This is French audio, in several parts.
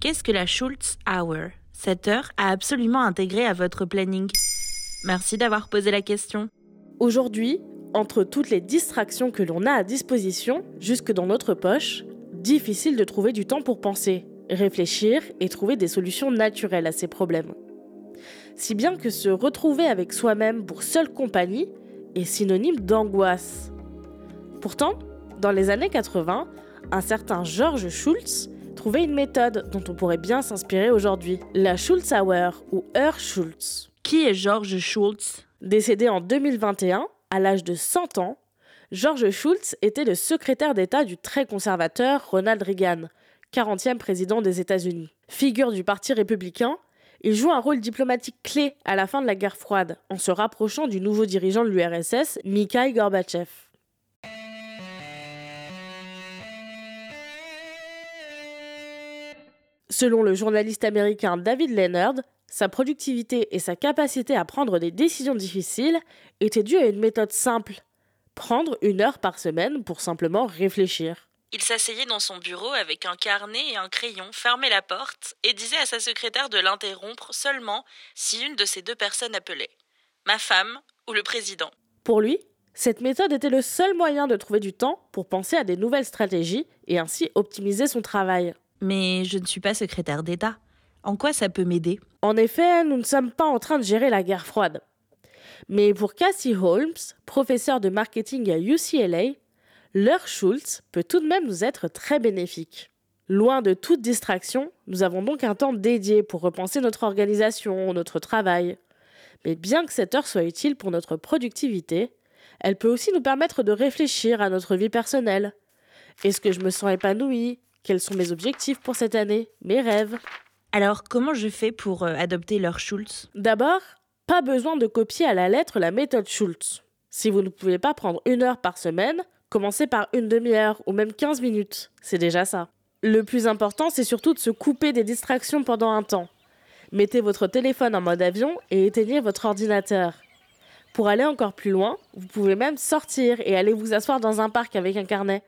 Qu'est-ce que la Schultz Hour? Cette heure a absolument intégré à votre planning. Merci d'avoir posé la question. Aujourd'hui, entre toutes les distractions que l'on a à disposition, jusque dans notre poche, difficile de trouver du temps pour penser, réfléchir et trouver des solutions naturelles à ces problèmes. Si bien que se retrouver avec soi-même pour seule compagnie est synonyme d'angoisse. Pourtant, dans les années 80, un certain George Schultz trouvait une méthode dont on pourrait bien s'inspirer aujourd'hui, la Schultz Hour ou Heure Schultz. Qui est George Schultz? Décédé en 2021, à l'âge de 100 ans, George Schultz était le secrétaire d'État du très conservateur Ronald Reagan, 40e président des États-Unis. Figure du Parti républicain, il joue un rôle diplomatique clé à la fin de la guerre froide, en se rapprochant du nouveau dirigeant de l'URSS, Mikhail Gorbatchev. Selon le journaliste américain David Leonard, sa productivité et sa capacité à prendre des décisions difficiles étaient dues à une méthode simple prendre une heure par semaine pour simplement réfléchir. Il s'asseyait dans son bureau avec un carnet et un crayon, fermait la porte et disait à sa secrétaire de l'interrompre seulement si une de ces deux personnes appelait ma femme ou le président. Pour lui, cette méthode était le seul moyen de trouver du temps pour penser à des nouvelles stratégies et ainsi optimiser son travail. Mais je ne suis pas secrétaire d'État. En quoi ça peut m'aider? En effet, nous ne sommes pas en train de gérer la guerre froide. Mais pour Cassie Holmes, professeur de marketing à UCLA, l'heure Schultz peut tout de même nous être très bénéfique. Loin de toute distraction, nous avons donc un temps dédié pour repenser notre organisation, notre travail. Mais bien que cette heure soit utile pour notre productivité, elle peut aussi nous permettre de réfléchir à notre vie personnelle. Est-ce que je me sens épanouie? Quels sont mes objectifs pour cette année Mes rêves Alors, comment je fais pour euh, adopter l'heure Schultz? D'abord, pas besoin de copier à la lettre la méthode Schultz. Si vous ne pouvez pas prendre une heure par semaine, commencez par une demi-heure ou même 15 minutes. C'est déjà ça. Le plus important, c'est surtout de se couper des distractions pendant un temps. Mettez votre téléphone en mode avion et éteignez votre ordinateur. Pour aller encore plus loin, vous pouvez même sortir et aller vous asseoir dans un parc avec un carnet.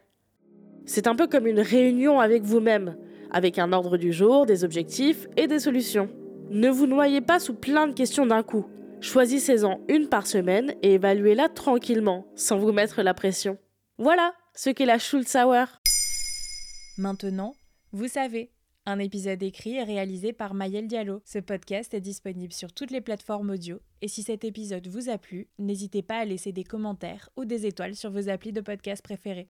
C'est un peu comme une réunion avec vous-même, avec un ordre du jour, des objectifs et des solutions. Ne vous noyez pas sous plein de questions d'un coup. Choisissez-en une par semaine et évaluez-la tranquillement, sans vous mettre la pression. Voilà ce qu'est la Schultz Hour. Maintenant, vous savez. Un épisode écrit et réalisé par Mayel Diallo. Ce podcast est disponible sur toutes les plateformes audio. Et si cet épisode vous a plu, n'hésitez pas à laisser des commentaires ou des étoiles sur vos applis de podcast préférés.